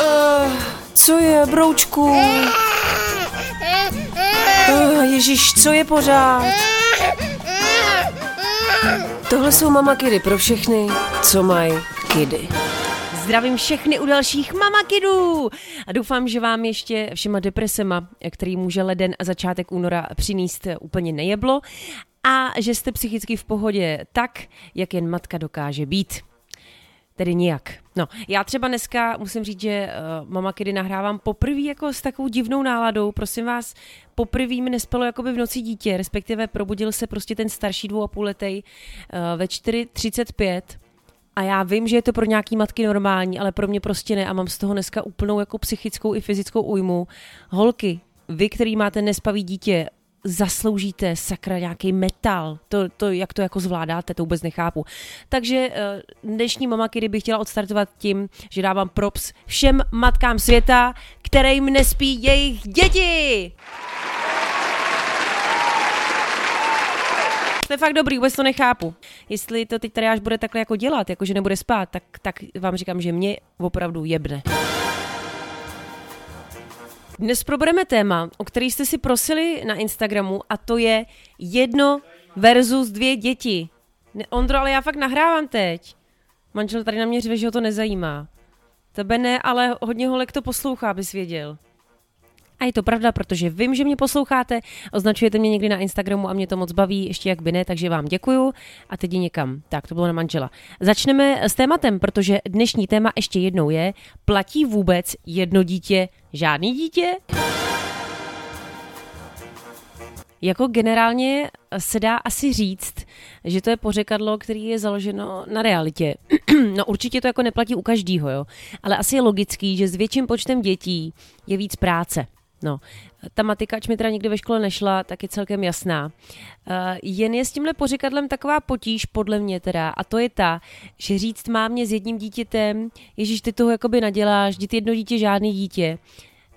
Uh, co je, broučku? Uh, Ježíš, co je pořád? Tohle jsou mama kidy pro všechny, co mají kidy. Zdravím všechny u dalších Mama Kidů! A doufám, že vám ještě všema depresema, který může leden a začátek února přinést úplně nejeblo a že jste psychicky v pohodě tak, jak jen matka dokáže být. Tedy nijak. No, já třeba dneska musím říct, že uh, Mama Kedy nahrávám poprvé jako s takovou divnou náladou. Prosím vás, poprvé mi nespalo jakoby v noci dítě, respektive probudil se prostě ten starší dvou a půl letej uh, ve 4.35 a já vím, že je to pro nějaký matky normální, ale pro mě prostě ne a mám z toho dneska úplnou jako psychickou i fyzickou újmu. Holky, vy, který máte nespavý dítě, zasloužíte sakra nějaký metal. To, to, jak to jako zvládáte, to vůbec nechápu. Takže eh, dnešní mama Kiri bych chtěla odstartovat tím, že dávám props všem matkám světa, kterým nespí jejich děti. To je fakt dobrý, vůbec to nechápu. Jestli to teď tady až bude takhle jako dělat, jako že nebude spát, tak, tak vám říkám, že mě opravdu jebne. Dnes probereme téma, o který jste si prosili na Instagramu a to je jedno versus dvě děti. Ne, Ondro, ale já fakt nahrávám teď. Manžel tady na mě řve, že ho to nezajímá. Tebe ne, ale hodně holek to poslouchá, abys věděl. A je to pravda, protože vím, že mě posloucháte, označujete mě někdy na Instagramu a mě to moc baví, ještě jak by ne, takže vám děkuju a teď někam. Tak, to bylo na manžela. Začneme s tématem, protože dnešní téma ještě jednou je, platí vůbec jedno dítě, žádný dítě? Jako generálně se dá asi říct, že to je pořekadlo, který je založeno na realitě. no určitě to jako neplatí u každého, jo. Ale asi je logický, že s větším počtem dětí je víc práce. No, ta matika, ač mi teda nikdy ve škole nešla, tak je celkem jasná. Uh, jen je s tímhle pořekadlem taková potíž, podle mě teda, a to je ta, že říct mámě s jedním dítětem, ježíš, ty toho jakoby naděláš, dítě jedno dítě, žádný dítě,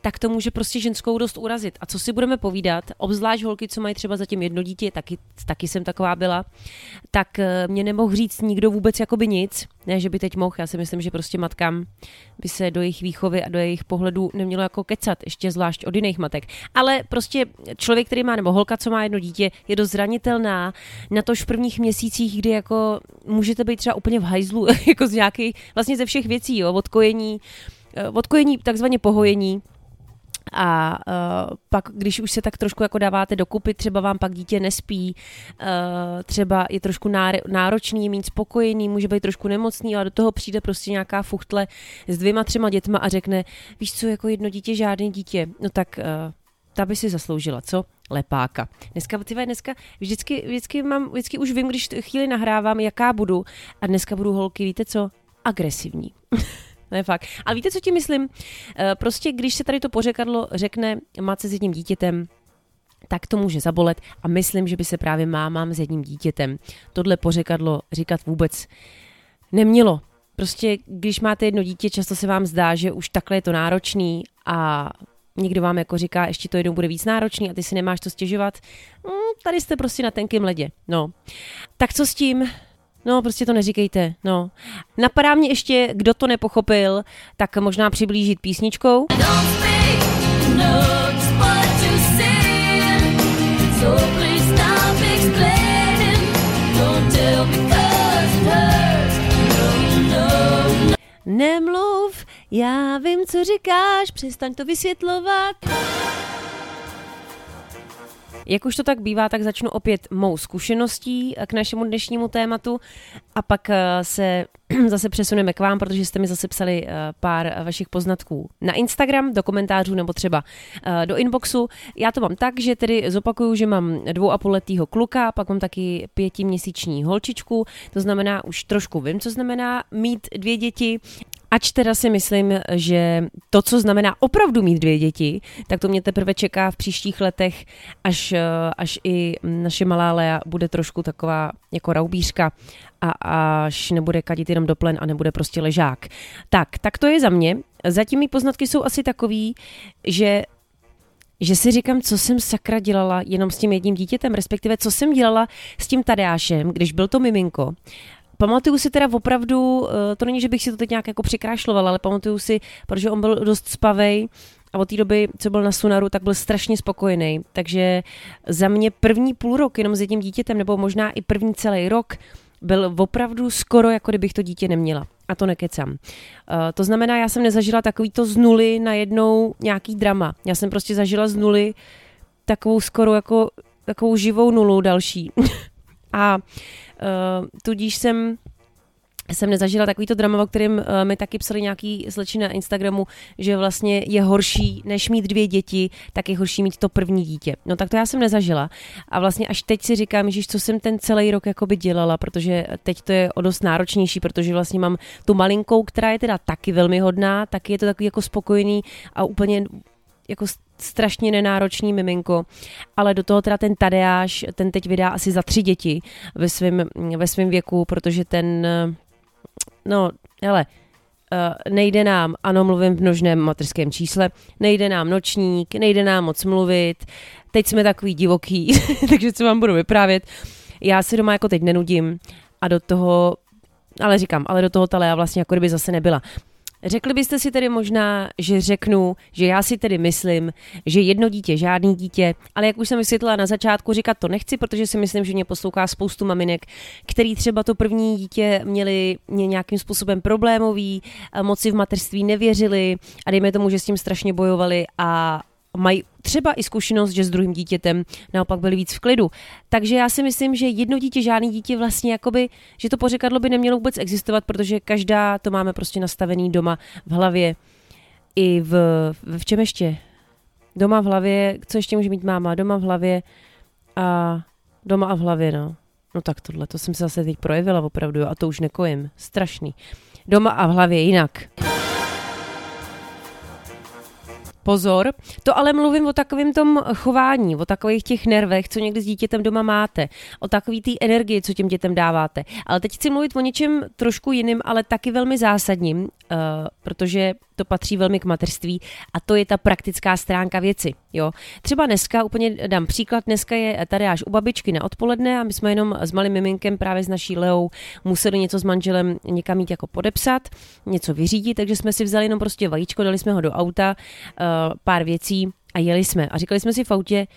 tak to může prostě ženskou dost urazit. A co si budeme povídat, obzvlášť holky, co mají třeba zatím jedno dítě, taky, taky jsem taková byla, tak eh, mě nemohl říct nikdo vůbec jakoby nic. Ne, že by teď mohl, já si myslím, že prostě matkám by se do jejich výchovy a do jejich pohledu nemělo jako kecat, ještě zvlášť od jiných matek. Ale prostě člověk, který má, nebo holka, co má jedno dítě, je dost zranitelná, na tož v prvních měsících, kdy jako můžete být třeba úplně v hajzlu, jako z nějakých, vlastně ze všech věcí, jo, od kojení, eh, od kojení, takzvaně pohojení, a uh, pak, když už se tak trošku jako dáváte dokupy, třeba vám pak dítě nespí, uh, třeba je trošku náročný, mít spokojený, může být trošku nemocný, ale do toho přijde prostě nějaká fuchtle s dvěma, třema dětma a řekne, víš co, jako jedno dítě, žádný dítě, no tak uh, ta by si zasloužila, co? Lepáka. Dneska, tyve, dneska vždycky, vždycky, mám, vždycky už vím, když chvíli nahrávám, jaká budu a dneska budu holky, víte co? Agresivní. Ne, fakt. Ale víte, co ti myslím? Eh, prostě, když se tady to pořekadlo řekne matce s jedním dítětem, tak to může zabolet a myslím, že by se právě mámám s jedním dítětem tohle pořekadlo říkat vůbec nemělo. Prostě, když máte jedno dítě, často se vám zdá, že už takhle je to náročný a někdo vám jako říká, ještě to jednou bude víc náročný a ty si nemáš to stěžovat. Hmm, tady jste prostě na tenkém ledě. No. Tak co s tím? No, prostě to neříkejte, no. Napadá mě ještě, kdo to nepochopil, tak možná přiblížit písničkou. Nemluv, já vím, co říkáš, přestaň to vysvětlovat. Jak už to tak bývá, tak začnu opět mou zkušeností k našemu dnešnímu tématu. A pak eh, se zase přesuneme k vám, protože jste mi zase psali eh, pár vašich poznatků na Instagram, do komentářů nebo třeba eh, do inboxu. Já to mám tak, že tedy zopakuju, že mám dvou a půl letýho kluka, pak mám taky pětiměsíční holčičku, to znamená, už trošku vím, co znamená mít dvě děti Ač teda si myslím, že to, co znamená opravdu mít dvě děti, tak to mě teprve čeká v příštích letech, až, až i naše malá Lea bude trošku taková jako raubířka a až nebude kadit jenom do plen a nebude prostě ležák. Tak, tak to je za mě. Zatím mý poznatky jsou asi takový, že že si říkám, co jsem sakra dělala jenom s tím jedním dítětem, respektive co jsem dělala s tím Tadeášem, když byl to miminko pamatuju si teda opravdu, eh, to není, že bych si to teď nějak jako přikrášlovala, ale pamatuju si, protože on byl dost spavej, a od té doby, co byl na Sunaru, tak byl strašně spokojený. Takže za mě první půl rok jenom s jedním dítětem, nebo možná i první celý rok, byl opravdu skoro, jako kdybych to dítě neměla. A to nekecám. Uh, to znamená, já jsem nezažila takový to z nuly na jednou nějaký drama. Já jsem prostě zažila z nuly takovou skoro jako takovou živou nulu další. a uh, tudíž jsem jsem nezažila takovýto drama, o kterém uh, mi taky psali nějaký slečny na Instagramu, že vlastně je horší, než mít dvě děti, tak je horší mít to první dítě. No tak to já jsem nezažila. A vlastně až teď si říkám, že co jsem ten celý rok jakoby dělala, protože teď to je o dost náročnější, protože vlastně mám tu malinkou, která je teda taky velmi hodná, taky je to takový jako spokojený a úplně jako strašně nenáročný miminko, ale do toho teda ten Tadeáš, ten teď vydá asi za tři děti ve svém ve svým věku, protože ten no, hele, Uh, nejde nám, ano, mluvím v množném materském čísle, nejde nám nočník, nejde nám moc mluvit, teď jsme takový divoký, takže co vám budu vyprávět. Já si doma jako teď nenudím a do toho, ale říkám, ale do toho ta vlastně jako kdyby zase nebyla. Řekli byste si tedy možná, že řeknu, že já si tedy myslím, že jedno dítě, žádný dítě, ale jak už jsem vysvětlila na začátku, říkat to nechci, protože si myslím, že mě poslouchá spoustu maminek, který třeba to první dítě měli mě nějakým způsobem problémový, moci v mateřství nevěřili a dejme tomu, že s tím strašně bojovali a mají třeba i zkušenost, že s druhým dítětem naopak byli víc v klidu. Takže já si myslím, že jedno dítě, žádný dítě vlastně jakoby, že to pořekadlo by nemělo vůbec existovat, protože každá to máme prostě nastavený doma v hlavě i v, v čem ještě? Doma v hlavě, co ještě může mít máma? Doma v hlavě a doma a v hlavě, no. No tak tohle, to jsem se zase teď projevila opravdu a to už nekojím. Strašný. Doma a v hlavě jinak. Pozor, to ale mluvím o takovém tom chování, o takových těch nervech, co někdy s dítětem doma máte, o takový té energii, co těm dětem dáváte. Ale teď chci mluvit o něčem trošku jiným, ale taky velmi zásadním, uh, protože to patří velmi k materství a to je ta praktická stránka věci. Jo. Třeba dneska, úplně dám příklad, dneska je tady až u babičky na odpoledne a my jsme jenom s malým miminkem právě s naší Leou museli něco s manželem někam jít jako podepsat, něco vyřídit, takže jsme si vzali jenom prostě vajíčko, dali jsme ho do auta, uh, pár věcí a jeli jsme. A říkali jsme si v autě,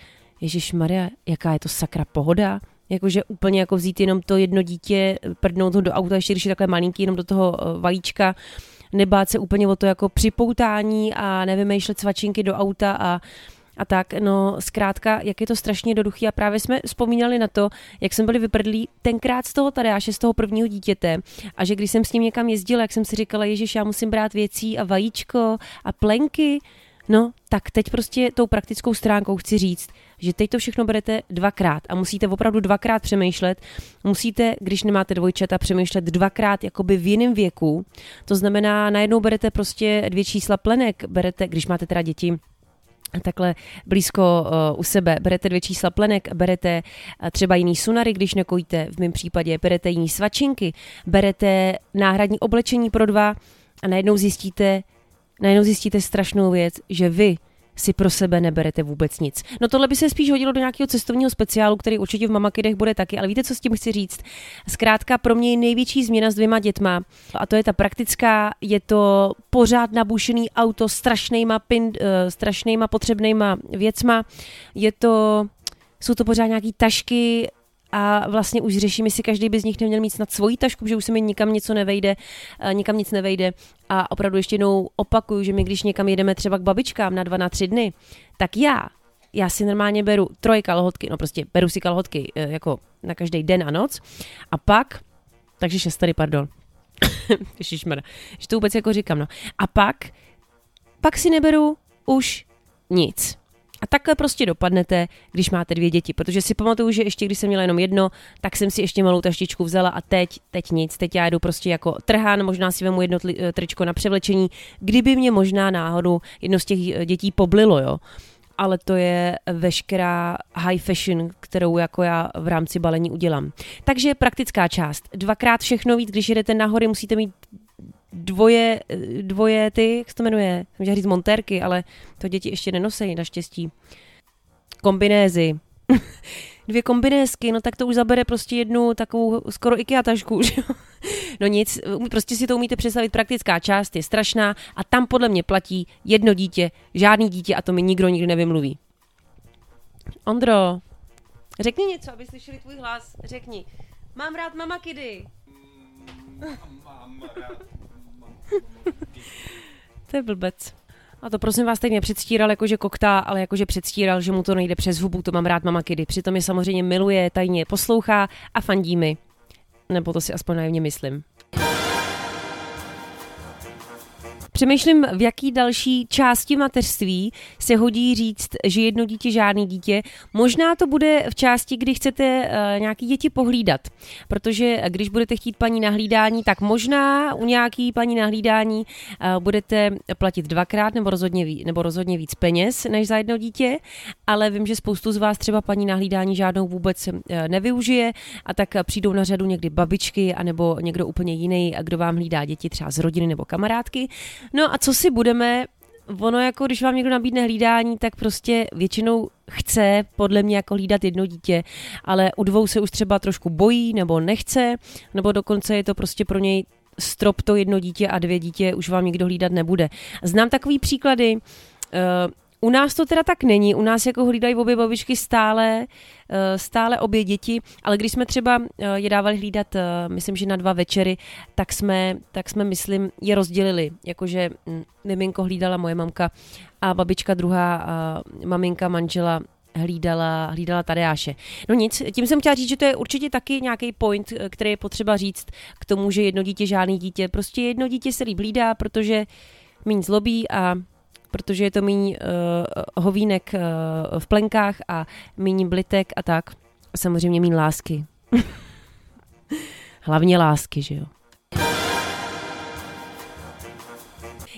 Ježíš Maria, jaká je to sakra pohoda, Jakože úplně jako vzít jenom to jedno dítě, prdnout ho do auta, ještě když je takhle malinký, jenom do toho eh, vajíčka, nebát se úplně o to jako připoutání a nevymýšlet svačinky do auta a a tak, no zkrátka, jak je to strašně jednoduchý. A právě jsme vzpomínali na to, jak jsme byli vyprdlí tenkrát z toho Tadeáše, z toho prvního dítěte. A že když jsem s ním někam jezdila, jak jsem si říkala, ježiš, já musím brát věcí a vajíčko a plenky, no tak teď prostě tou praktickou stránkou chci říct, že teď to všechno berete dvakrát a musíte opravdu dvakrát přemýšlet. Musíte, když nemáte dvojčata, přemýšlet dvakrát jakoby v jiném věku. To znamená, najednou berete prostě dvě čísla plenek, berete, když máte teda děti, takhle blízko uh, u sebe. Berete dvě čísla plenek, berete uh, třeba jiný sunary, když nekojíte, v mém případě berete jiný svačinky, berete náhradní oblečení pro dva a najednou zjistíte, najednou zjistíte strašnou věc, že vy si pro sebe neberete vůbec nic. No tohle by se spíš hodilo do nějakého cestovního speciálu, který určitě v Mamakidech bude taky, ale víte, co s tím chci říct? Zkrátka pro mě je největší změna s dvěma dětma a to je ta praktická, je to pořád nabušený auto strašnýma, pin, uh, strašnýma potřebnýma věcma, je to jsou to pořád nějaký tašky, a vlastně už řeším, jestli každý by z nich neměl mít snad svoji tašku, že už se mi nikam něco nevejde, eh, nikam nic nevejde. A opravdu ještě jednou opakuju, že my když někam jedeme třeba k babičkám na dva, na tři dny, tak já, já si normálně beru troje kalhotky, no prostě beru si kalhotky eh, jako na každý den a noc a pak, takže šest tady, pardon, Ježišmar, že to vůbec jako říkám, no. A pak, pak si neberu už nic. A takhle prostě dopadnete, když máte dvě děti, protože si pamatuju, že ještě když jsem měla jenom jedno, tak jsem si ještě malou taštičku vzala a teď, teď nic, teď já jdu prostě jako trhán, možná si vemu jedno eh, tričko na převlečení, kdyby mě možná náhodou jedno z těch eh, dětí poblilo, jo ale to je veškerá high fashion, kterou jako já v rámci balení udělám. Takže praktická část. Dvakrát všechno víc, když jedete nahory, musíte mít dvoje, dvoje ty, jak se to jmenuje, můžu říct montérky, ale to děti ještě nenosejí naštěstí. Kombinézy. dvě kombinésky, no tak to už zabere prostě jednu takovou skoro IKEA tašku, že? No nic, prostě si to umíte představit, praktická část je strašná a tam podle mě platí jedno dítě, žádný dítě a to mi nikdo nikdy nevymluví. Ondro, řekni něco, aby slyšeli tvůj hlas, řekni. Mám rád mama kidy. Mám rád Je blbec. A to prosím vás teď nepředstíral jakože koktá, ale jakože předstíral, že mu to nejde přes hubu, to mám rád mama kidy. Přitom je samozřejmě miluje, tajně poslouchá a fandí mi. Nebo to si aspoň naivně myslím. Přemýšlím, v jaký další části mateřství se hodí říct, že jedno dítě, žádný dítě. Možná to bude v části, kdy chcete uh, nějaký děti pohlídat, protože když budete chtít paní nahlídání, tak možná u nějaký paní nahlídání uh, budete platit dvakrát nebo rozhodně, nebo rozhodně víc peněz než za jedno dítě, ale vím, že spoustu z vás třeba paní nahlídání žádnou vůbec nevyužije a tak přijdou na řadu někdy babičky anebo někdo úplně jiný, kdo vám hlídá děti třeba z rodiny nebo kamarádky. No a co si budeme, ono jako, když vám někdo nabídne hlídání, tak prostě většinou chce podle mě jako hlídat jedno dítě, ale u dvou se už třeba trošku bojí nebo nechce, nebo dokonce je to prostě pro něj strop to jedno dítě a dvě dítě už vám nikdo hlídat nebude. Znám takový příklady, uh, u nás to teda tak není, u nás jako hlídají obě babičky stále, eh, stále obě děti, ale když jsme třeba eh, je dávali hlídat, eh, myslím, že na dva večery, tak jsme, tak jsme myslím, je rozdělili, jakože hm, miminko hlídala moje mamka a babička druhá, maminka, manžela hlídala, hlídala Tadeáše. No nic, tím jsem chtěla říct, že to je určitě taky nějaký point, který je potřeba říct k tomu, že jedno dítě, žádný dítě. Prostě jedno dítě se líb hlídá, protože méně zlobí a protože je to méně uh, hovínek uh, v plenkách a méně blitek a tak. A samozřejmě méně lásky. Hlavně lásky, že jo.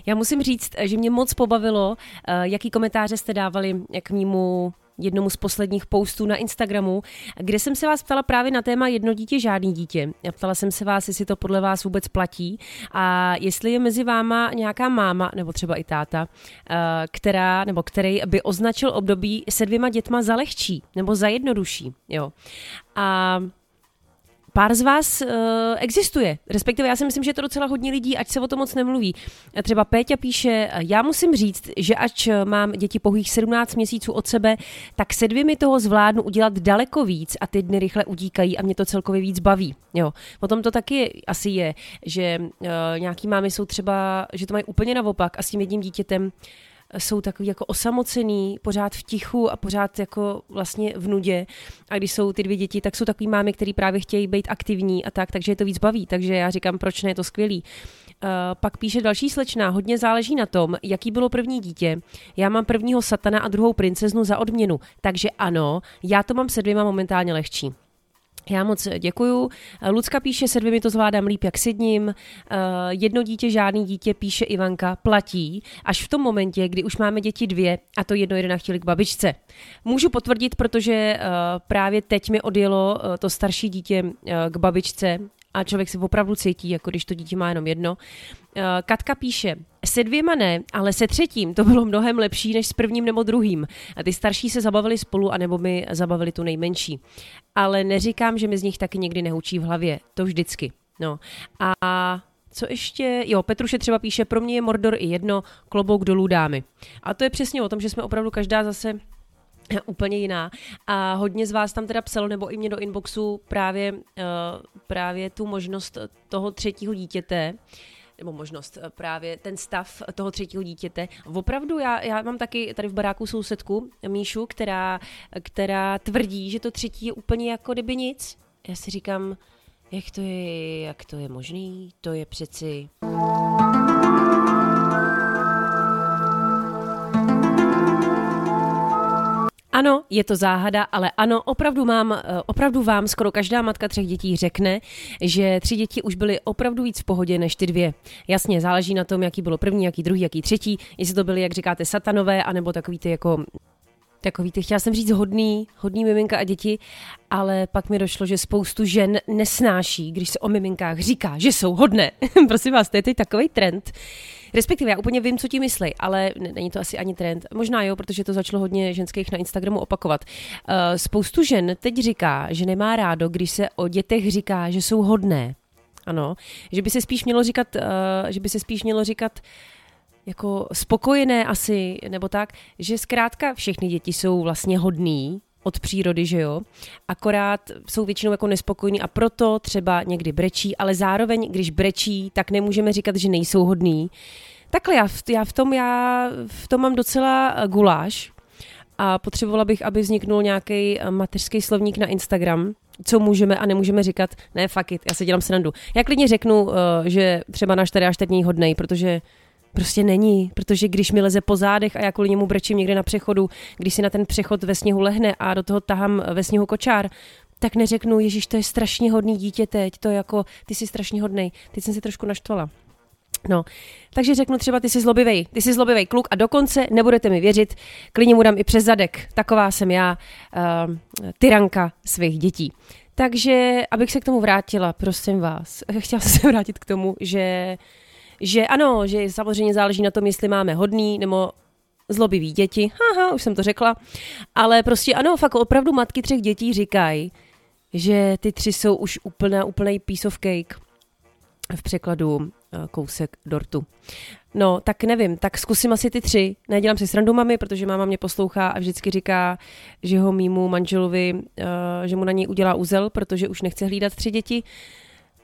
Já musím říct, že mě moc pobavilo, uh, jaký komentáře jste dávali k mýmu jednomu z posledních postů na Instagramu, kde jsem se vás ptala právě na téma jedno dítě, žádný dítě. Ptala jsem se vás, jestli to podle vás vůbec platí a jestli je mezi váma nějaká máma, nebo třeba i táta, eh, která, nebo který by označil období se dvěma dětma za lehčí nebo za jednodušší. Jo. A pár z vás uh, existuje. Respektive já si myslím, že je to docela hodně lidí, ať se o tom moc nemluví. Třeba Péťa píše, já musím říct, že ač mám děti pouhých 17 měsíců od sebe, tak se dvěmi toho zvládnu udělat daleko víc a ty dny rychle udíkají a mě to celkově víc baví. Jo. Potom to taky asi je, že uh, nějaký mámy jsou třeba, že to mají úplně naopak a s tím jedním dítětem jsou takový jako osamocený, pořád v tichu a pořád jako vlastně v nudě. A když jsou ty dvě děti, tak jsou takový mámy, který právě chtějí být aktivní a tak, takže je to víc baví. Takže já říkám, proč ne, je to skvělý. Uh, pak píše další slečna, hodně záleží na tom, jaký bylo první dítě. Já mám prvního satana a druhou princeznu za odměnu, takže ano, já to mám se dvěma momentálně lehčí. Já moc děkuju. Lucka píše, se dvěmi to zvládám líp jak s jedním. Eh, jedno dítě, žádný dítě, píše Ivanka, platí až v tom momentě, kdy už máme děti dvě a to jedno jeden chtěli k babičce. Můžu potvrdit, protože eh, právě teď mi odjelo eh, to starší dítě k babičce a člověk se opravdu cítí, jako když to dítě má jenom jedno. Eh, Katka píše, se dvěma ne, ale se třetím to bylo mnohem lepší než s prvním nebo druhým. A ty starší se zabavili spolu, anebo mi zabavili tu nejmenší. Ale neříkám, že mi z nich taky někdy nehučí v hlavě. To vždycky. No. A co ještě? Jo, Petruše třeba píše, pro mě je Mordor i jedno, klobouk dolů dámy. A to je přesně o tom, že jsme opravdu každá zase úplně jiná. A hodně z vás tam teda psalo, nebo i mě do inboxu právě, uh, právě tu možnost toho třetího dítěte, nebo možnost eh, právě ten stav toho třetího dítěte. Opravdu já, já mám taky tady v baráku sousedku Míšu, která, která tvrdí, že to třetí je úplně jako kdyby nic. Já si říkám, jak to je, jak to je možný, to je přeci... Ano, je to záhada, ale ano, opravdu mám, eh, opravdu vám skoro každá matka třech dětí řekne, že tři děti už byly opravdu víc v pohodě než ty dvě. Jasně, záleží na tom, jaký bylo první, jaký druhý, jaký třetí, jestli to byly, jak říkáte, satanové, anebo takový ty jako takový ty, chtěla jsem říct hodný, hodný miminka a děti, ale pak mi došlo, že spoustu žen nesnáší, když se o miminkách říká, že jsou hodné. Prosím vás, to je teď takový trend, Respektive já úplně vím, co ti myslí, ale není to asi ani trend. Možná jo, protože to začalo hodně ženských na Instagramu opakovat. Uh, spoustu žen teď říká, že nemá rádo, když se o dětech říká, že jsou hodné. Ano, že by se spíš mělo říkat, uh, že by se spíš mělo říkat jako spokojené asi, nebo tak, že zkrátka všechny děti jsou vlastně hodný, od přírody, že jo. Akorát jsou většinou jako nespokojní a proto třeba někdy brečí, ale zároveň, když brečí, tak nemůžeme říkat, že nejsou hodní. Takhle já v, já v tom, já v tom mám docela eh, guláš a potřebovala bych, aby vzniknul nějaký eh, mateřský slovník na Instagram, co můžeme a nemůžeme říkat. Ne, fuck it, já se dělám srandu. Já klidně řeknu, eh, že třeba náš tady až hodnej, protože Prostě není, protože když mi leze po zádech a já kvůli němu brečím někde na přechodu, když si na ten přechod ve sněhu lehne a do toho tahám ve sněhu kočár, tak neřeknu, Ježíš, to je strašně hodný dítě teď, to je jako, ty jsi strašně hodný. Teď jsem se trošku naštvala. No, takže řeknu třeba, ty jsi zlobivej, ty jsi zlobivej kluk a dokonce nebudete mi věřit, klidně mu dám i přes zadek. Taková jsem já, uh, tyranka svých dětí. Takže, abych se k tomu vrátila, prosím vás, chtěla jsem se vrátit k tomu, že uh, že ano, že samozřejmě záleží na tom, jestli máme hodný nebo zlobivý děti. Haha, už jsem to řekla. Ale prostě ano, fakt opravdu matky třech dětí říkají, že ty tři jsou už úplná, úplný piece of cake v překladu eh, kousek dortu. No, tak nevím, tak zkusím asi ty tři. Nedělám si srandu mami, protože máma mě poslouchá a vždycky říká, že ho mýmu manželovi, uh, že mu na něj udělá úzel, protože už nechce hlídat tři děti.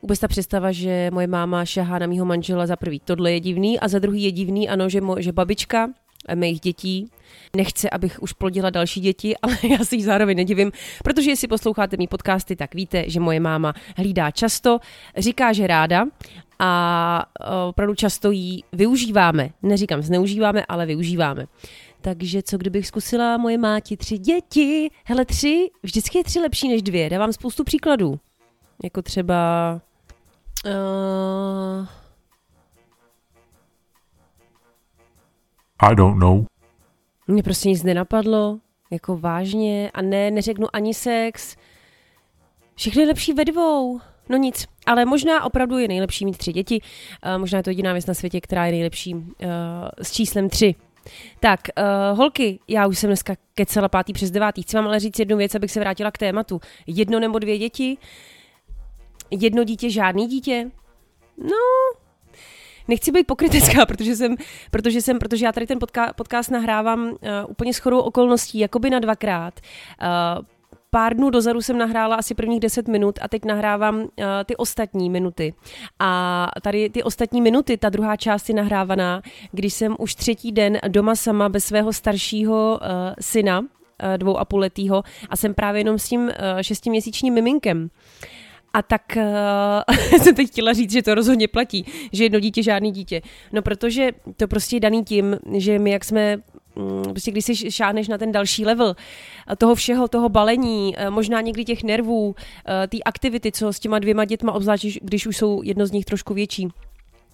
Vůbec ta představa, že moje máma šahá na mýho manžela za prvý, tohle je divný a za druhý je divný, ano, že, mo, že babička mých dětí nechce, abych už plodila další děti, ale já si jich zároveň nedivím, protože jestli posloucháte mý podcasty, tak víte, že moje máma hlídá často, říká, že ráda a opravdu často jí využíváme. Neříkám zneužíváme, ale využíváme. Takže co kdybych zkusila moje máti tři děti? Hele, tři, vždycky je tři lepší než dvě. Dávám spoustu příkladů. Jako třeba Uh... I don't know. Mně prostě nic nenapadlo, jako vážně, a ne, neřeknu ani sex. Všechno je lepší ve dvou. No nic, ale možná opravdu je nejlepší mít tři děti. Uh, možná je to jediná věc na světě, která je nejlepší uh, s číslem tři. Tak, uh, holky, já už jsem dneska kecela pátý přes devátý. Chci vám ale říct jednu věc, abych se vrátila k tématu. Jedno nebo dvě děti? Jedno dítě, žádný dítě? No, nechci být pokrytecká, protože jsem, protože jsem, protože já tady ten podka, podcast nahrávám uh, úplně shodou okolností, jakoby na dvakrát. Uh, pár dnů dozadu jsem nahrála asi prvních 10 minut a teď nahrávám uh, ty ostatní minuty. A tady ty ostatní minuty, ta druhá část je nahrávaná, když jsem už třetí den doma sama bez svého staršího uh, syna, uh, dvou a půl letýho a jsem právě jenom s tím uh, šestiměsíčním miminkem. Uh, a tak uh, jsem teď chtěla říct, že to rozhodně platí, že jedno dítě, žádný dítě. No protože to prostě je daný tím, že my jak jsme mm, prostě když si šáhneš na ten další level toho všeho, toho balení, eh, možná někdy těch nervů, eh, té aktivity, co s těma dvěma dětma, obzvlášť když už jsou jedno z nich trošku větší,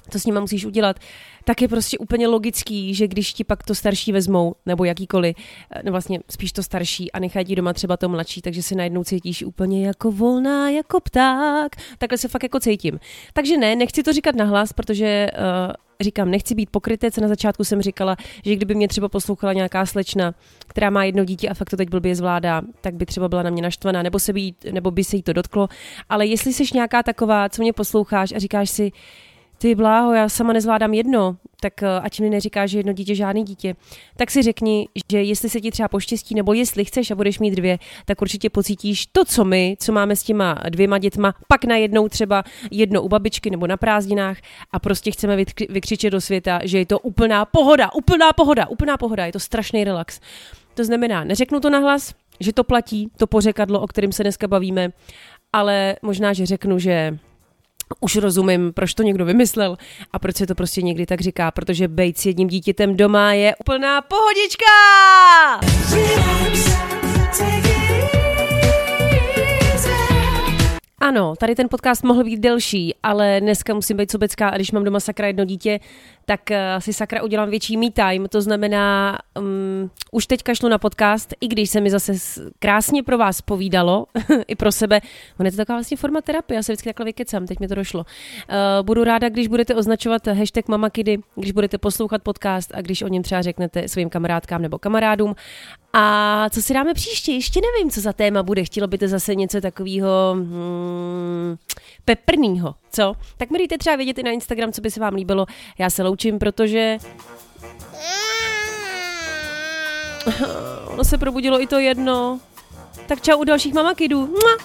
co s nima musíš udělat, tak je prostě úplně logický, že když ti pak to starší vezmou, nebo jakýkoliv, no vlastně spíš to starší a nechají ti doma třeba to mladší, takže se najednou cítíš úplně jako volná, jako pták. Takhle se fakt jako cítím. Takže ne, nechci to říkat nahlas, protože uh, říkám, nechci být pokrytec. Na začátku jsem říkala, že kdyby mě třeba poslouchala nějaká slečna, která má jedno dítě a fakt to teď blbě zvládá, tak by třeba byla na mě naštvaná, nebo, se by, nebo by se jí to dotklo. Ale jestli jsi nějaká taková, co mě posloucháš a říkáš si, ty bláho, já sama nezvládám jedno, tak eh, ať mi neříká, že jedno dítě, žádný dítě, tak si řekni, že jestli se ti třeba poštěstí, nebo jestli chceš a budeš mít dvě, tak určitě pocítíš to, co my, co máme s těma dvěma dětma, pak najednou třeba jedno u babičky nebo na prázdninách a prostě chceme vykřičet do světa, že je to úplná pohoda, úplná pohoda, úplná pohoda, je to strašný relax. To znamená, neřeknu to nahlas, že to platí, to pořekadlo, o kterém se dneska bavíme, ale možná, že řeknu, že už rozumím, proč to někdo vymyslel a proč se to prostě někdy tak říká, protože bejt s jedním dítětem doma je úplná pohodička! Ano, tady ten podcast mohl být delší, ale dneska musím být sobecká a když mám doma sakra jedno dítě, tak uh, si sakra udělám větší me time. To znamená, um, už teď kašlu na podcast, i když se mi zase krásně pro vás povídalo, i pro sebe. On je to taková vlastně forma terapie, já se vždycky takhle vykecám, teď mi to došlo. Uh, budu ráda, když budete označovat hashtag mamakidy, když budete poslouchat podcast a když o něm třeba řeknete svým kamarádkám nebo kamarádům. A co si dáme příště? Ještě nevím, co za téma bude. Chtělo by to zase něco takového hmm, peprnýho, co? Tak mi dejte třeba vědět i na Instagram, co by se vám líbilo. Já se loučím, protože... Ono se probudilo i to jedno. Tak čau u dalších mamakidů. Mua!